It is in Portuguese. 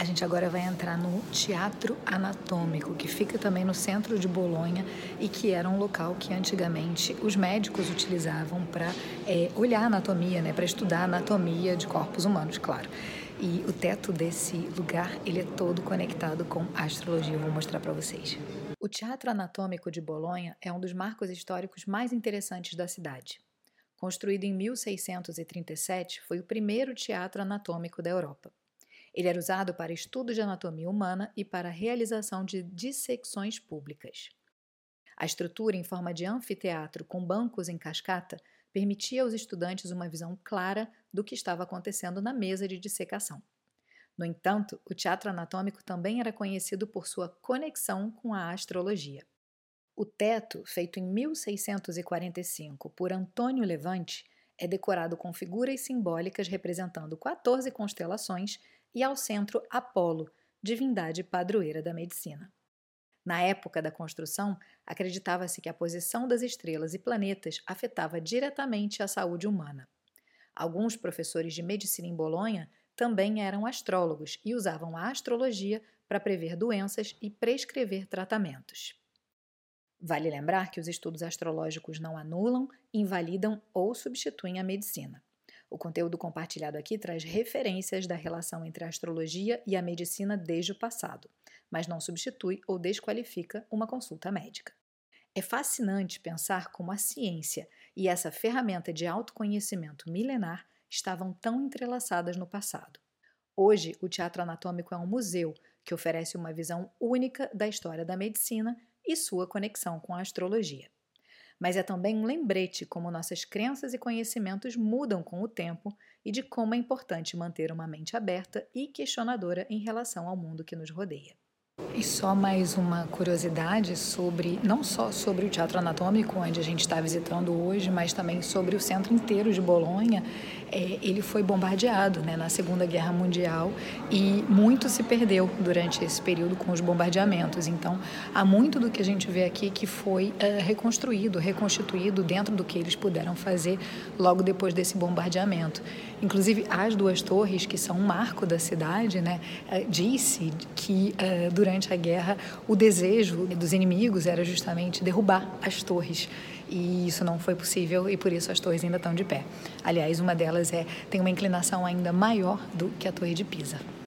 A gente agora vai entrar no Teatro Anatômico, que fica também no centro de Bolonha e que era um local que antigamente os médicos utilizavam para é, olhar anatomia, né, para estudar anatomia de corpos humanos, claro. E o teto desse lugar ele é todo conectado com astrologia. Eu vou mostrar para vocês. O Teatro Anatômico de Bolonha é um dos marcos históricos mais interessantes da cidade. Construído em 1637, foi o primeiro teatro anatômico da Europa. Ele era usado para estudo de anatomia humana e para a realização de dissecções públicas. A estrutura em forma de anfiteatro com bancos em cascata permitia aos estudantes uma visão clara do que estava acontecendo na mesa de dissecação. No entanto, o teatro anatômico também era conhecido por sua conexão com a astrologia. O teto, feito em 1645 por Antônio Levante, é decorado com figuras simbólicas representando 14 constelações e ao centro Apolo, divindade padroeira da medicina. Na época da construção, acreditava-se que a posição das estrelas e planetas afetava diretamente a saúde humana. Alguns professores de medicina em Bolonha também eram astrólogos e usavam a astrologia para prever doenças e prescrever tratamentos. Vale lembrar que os estudos astrológicos não anulam, invalidam ou substituem a medicina. O conteúdo compartilhado aqui traz referências da relação entre a astrologia e a medicina desde o passado, mas não substitui ou desqualifica uma consulta médica. É fascinante pensar como a ciência e essa ferramenta de autoconhecimento milenar estavam tão entrelaçadas no passado. Hoje, o teatro anatômico é um museu que oferece uma visão única da história da medicina e sua conexão com a astrologia mas é também um lembrete como nossas crenças e conhecimentos mudam com o tempo e de como é importante manter uma mente aberta e questionadora em relação ao mundo que nos rodeia. E só mais uma curiosidade sobre, não só sobre o Teatro Anatômico, onde a gente está visitando hoje, mas também sobre o centro inteiro de Bolonha. É, ele foi bombardeado né, na Segunda Guerra Mundial e muito se perdeu durante esse período com os bombardeamentos. Então, há muito do que a gente vê aqui que foi é, reconstruído, reconstituído dentro do que eles puderam fazer logo depois desse bombardeamento. Inclusive, as duas torres, que são um marco da cidade, né, é, disse que é, durante durante a guerra, o desejo dos inimigos era justamente derrubar as torres. E isso não foi possível e por isso as torres ainda estão de pé. Aliás, uma delas é tem uma inclinação ainda maior do que a Torre de Pisa.